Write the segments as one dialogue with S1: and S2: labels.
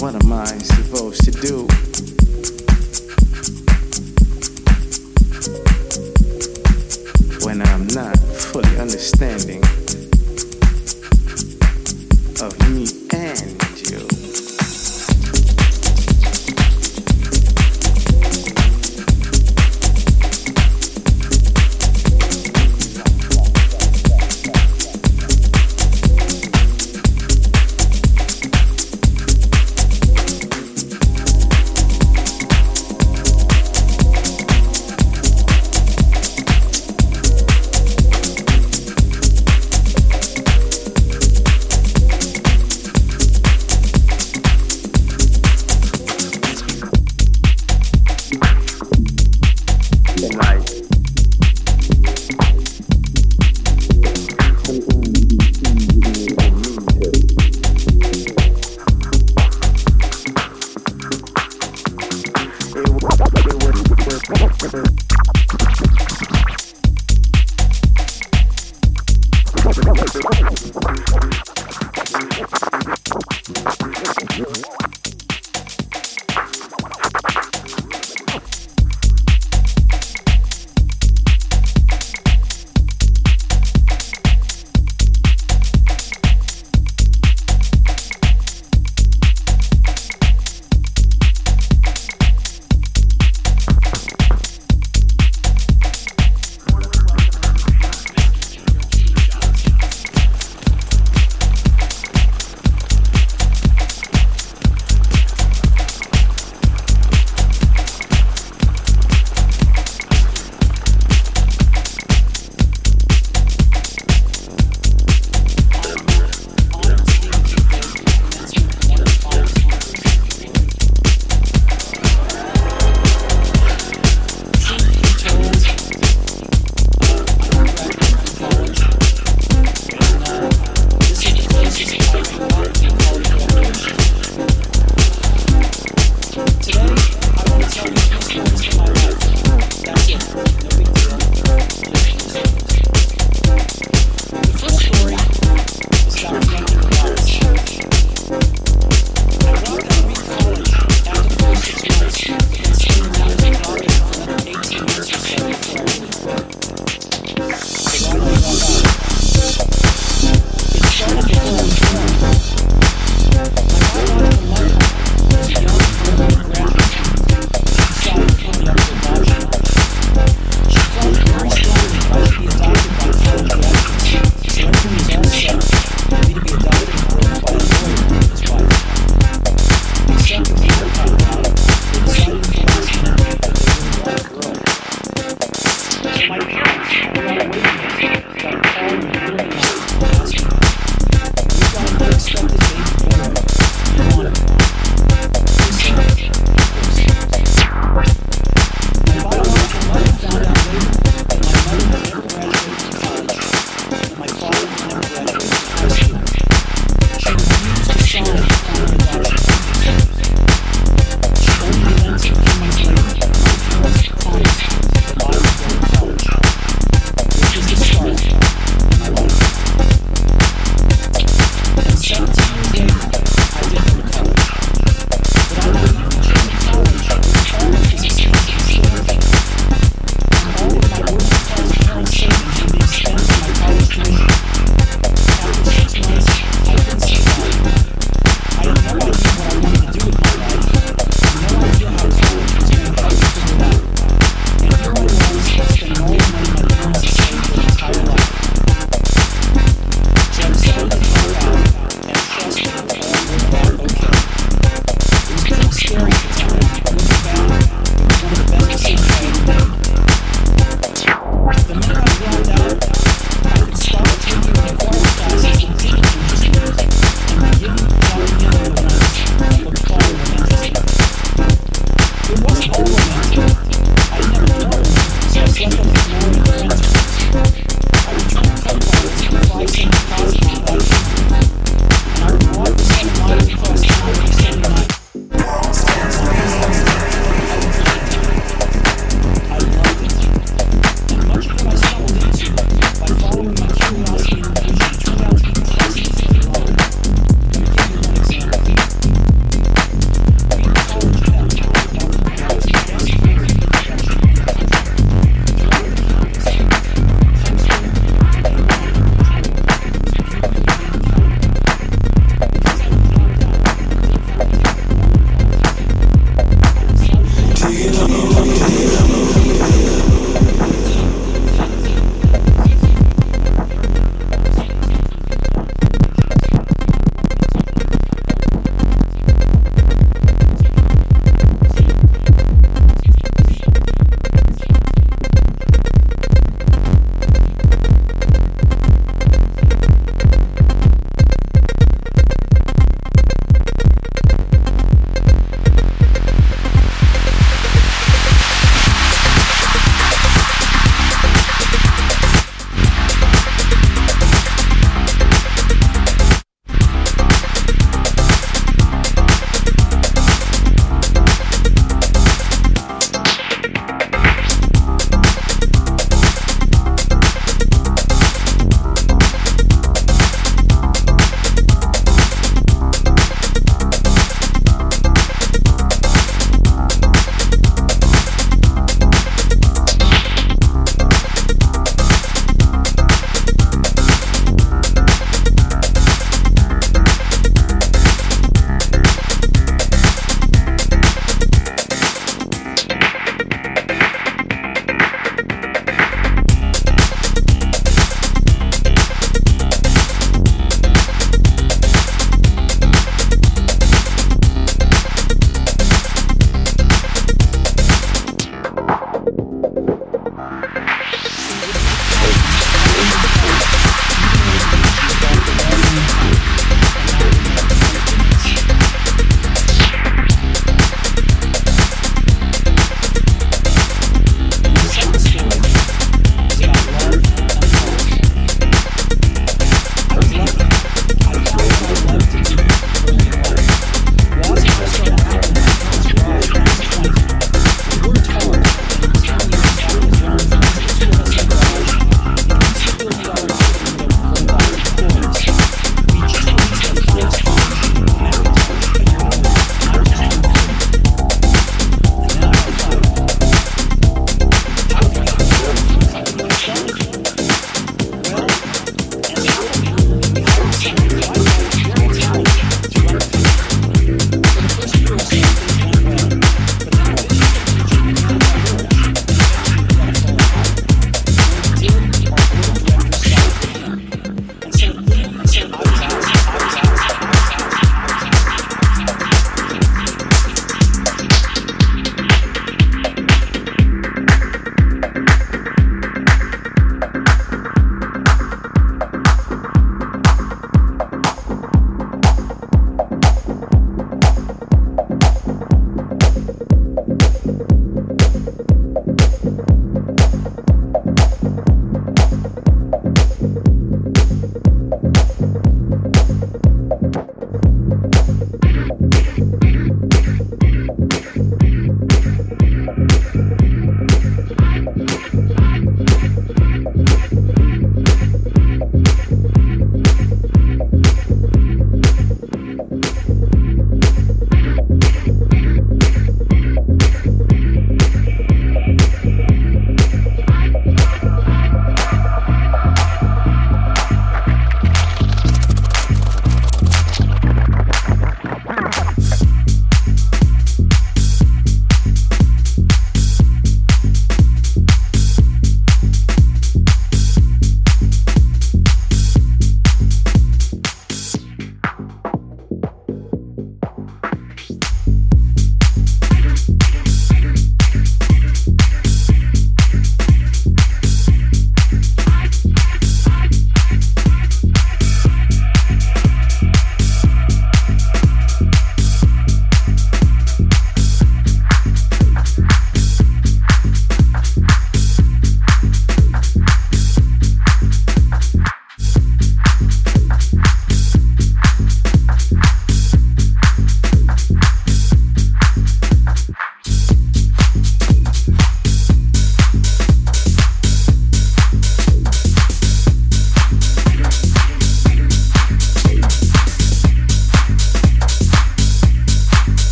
S1: What am I
S2: supposed to do? When I'm not fully understanding of
S3: me.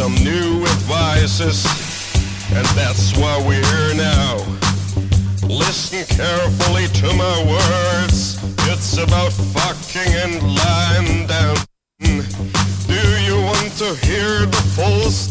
S3: some new advices, and that's why we're here now. Listen carefully to my words. It's about fucking and lying down. Do you want to hear the full story?